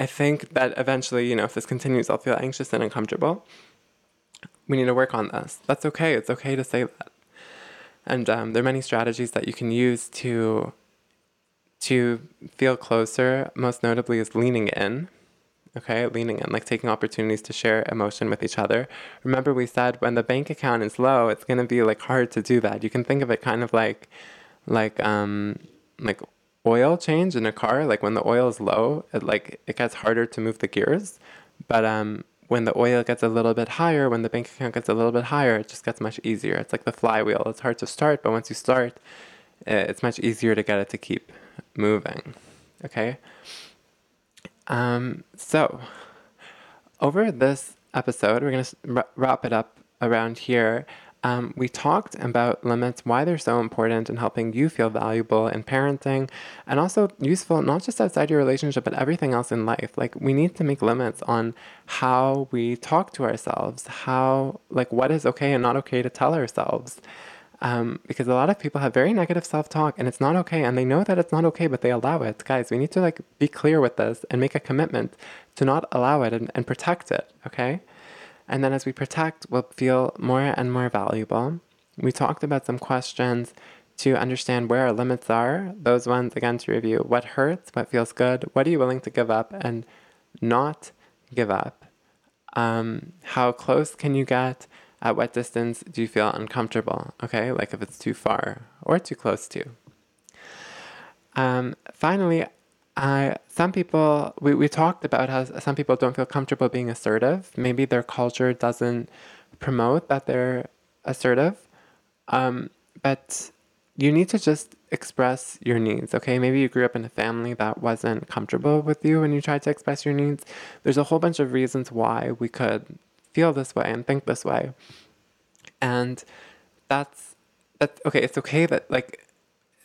I think that eventually, you know, if this continues, I'll feel anxious and uncomfortable. We need to work on this. That's okay. It's okay to say that. And um, there are many strategies that you can use to to feel closer. Most notably, is leaning in. Okay, leaning in, like taking opportunities to share emotion with each other. Remember, we said when the bank account is low, it's gonna be like hard to do that. You can think of it kind of like, like um, like oil change in a car, like when the oil is low, it like it gets harder to move the gears. But um, when the oil gets a little bit higher, when the bank account gets a little bit higher, it just gets much easier. It's like the flywheel. It's hard to start, but once you start, eh, it's much easier to get it to keep moving. Okay. Um, so over this episode, we're gonna wrap it up around here. Um, we talked about limits, why they're so important in helping you feel valuable in parenting, and also useful not just outside your relationship, but everything else in life. Like, we need to make limits on how we talk to ourselves, how, like, what is okay and not okay to tell ourselves. Um, because a lot of people have very negative self talk and it's not okay, and they know that it's not okay, but they allow it. Guys, we need to, like, be clear with this and make a commitment to not allow it and, and protect it, okay? And then as we protect, we'll feel more and more valuable. We talked about some questions to understand where our limits are. Those ones, again, to review what hurts, what feels good, what are you willing to give up and not give up? Um, how close can you get? At what distance do you feel uncomfortable? Okay, like if it's too far or too close to. Um, finally, I, some people, we, we talked about how some people don't feel comfortable being assertive. Maybe their culture doesn't promote that they're assertive. Um, but you need to just express your needs, okay? Maybe you grew up in a family that wasn't comfortable with you when you tried to express your needs. There's a whole bunch of reasons why we could feel this way and think this way. And that's, that's okay, it's okay that, like,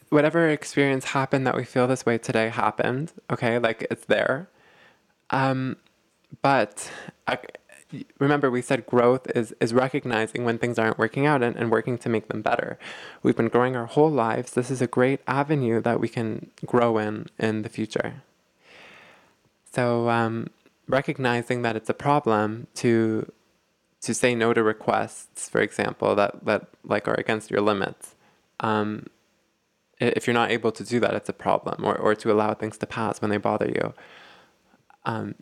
whatever experience happened that we feel this way today happened. Okay, like it's there. Um, but I, remember, we said growth is is recognizing when things aren't working out and, and working to make them better. We've been growing our whole lives. This is a great avenue that we can grow in in the future. So um, recognizing that it's a problem to to say no to requests, for example, that that like are against your limits. Um, if you're not able to do that, it's a problem, or, or to allow things to pass when they bother you. Um,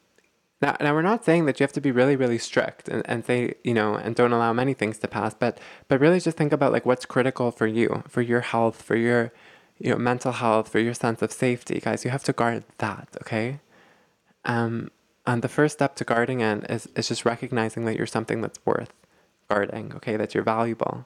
now, now, we're not saying that you have to be really, really strict and, and say, you know, and don't allow many things to pass, but but really just think about like what's critical for you, for your health, for your, you know, mental health, for your sense of safety, guys. You have to guard that, okay? Um, and the first step to guarding it is is just recognizing that you're something that's worth guarding, okay? That you're valuable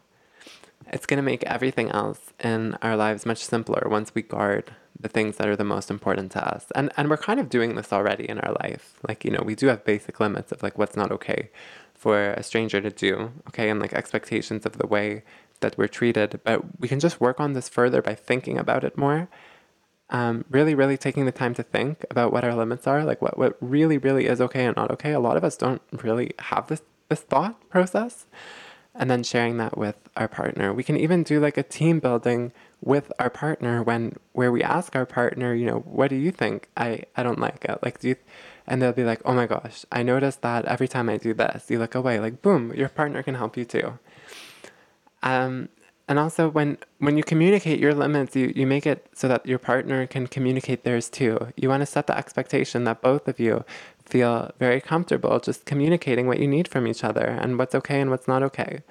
it's going to make everything else in our lives much simpler once we guard the things that are the most important to us. And and we're kind of doing this already in our life. Like, you know, we do have basic limits of like what's not okay for a stranger to do, okay, and like expectations of the way that we're treated. But we can just work on this further by thinking about it more. Um, really, really taking the time to think about what our limits are, like what, what really, really is okay and not okay. A lot of us don't really have this this thought process and then sharing that with our partner. We can even do like a team building with our partner when where we ask our partner, you know, what do you think? I I don't like it. Like do you and they'll be like, "Oh my gosh, I noticed that every time I do this, you look away." Like boom, your partner can help you too. Um and also when when you communicate your limits, you, you make it so that your partner can communicate theirs too. You want to set the expectation that both of you feel very comfortable just communicating what you need from each other and what's okay and what's not okay.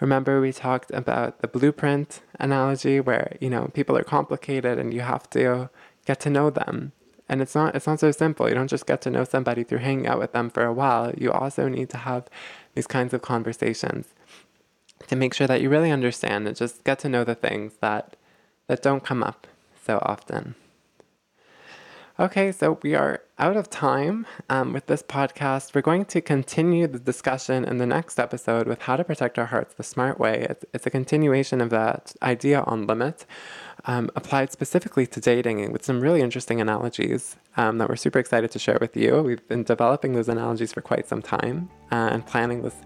Remember, we talked about the blueprint analogy where, you know, people are complicated and you have to get to know them. And it's not it's not so simple. You don't just get to know somebody through hanging out with them for a while. You also need to have these kinds of conversations to make sure that you really understand and just get to know the things that that don't come up so often. Okay, so we are out of time um, with this podcast. We're going to continue the discussion in the next episode with how to protect our hearts the smart way. It's, it's a continuation of that idea on limit, um, applied specifically to dating with some really interesting analogies um, that we're super excited to share with you. We've been developing those analogies for quite some time uh, and planning this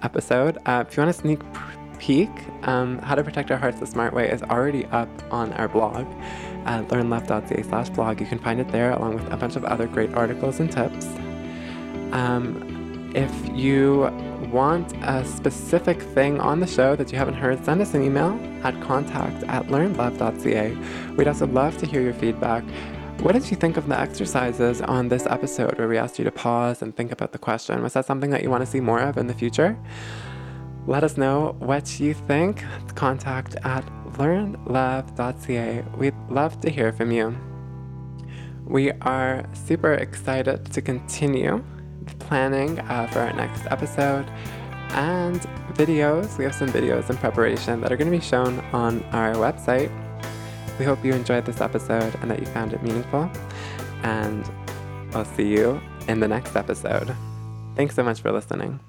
episode. Uh, if you want to sneak peek, um, How to Protect Our Hearts the Smart Way is already up on our blog at learnlove.ca slash blog. You can find it there along with a bunch of other great articles and tips. Um, if you want a specific thing on the show that you haven't heard, send us an email at contact at learnlove.ca. We'd also love to hear your feedback. What did you think of the exercises on this episode where we asked you to pause and think about the question? Was that something that you want to see more of in the future? Let us know what you think. Contact at learnlove.ca. We'd love to hear from you. We are super excited to continue planning uh, for our next episode and videos. We have some videos in preparation that are going to be shown on our website. We hope you enjoyed this episode and that you found it meaningful. And I'll see you in the next episode. Thanks so much for listening.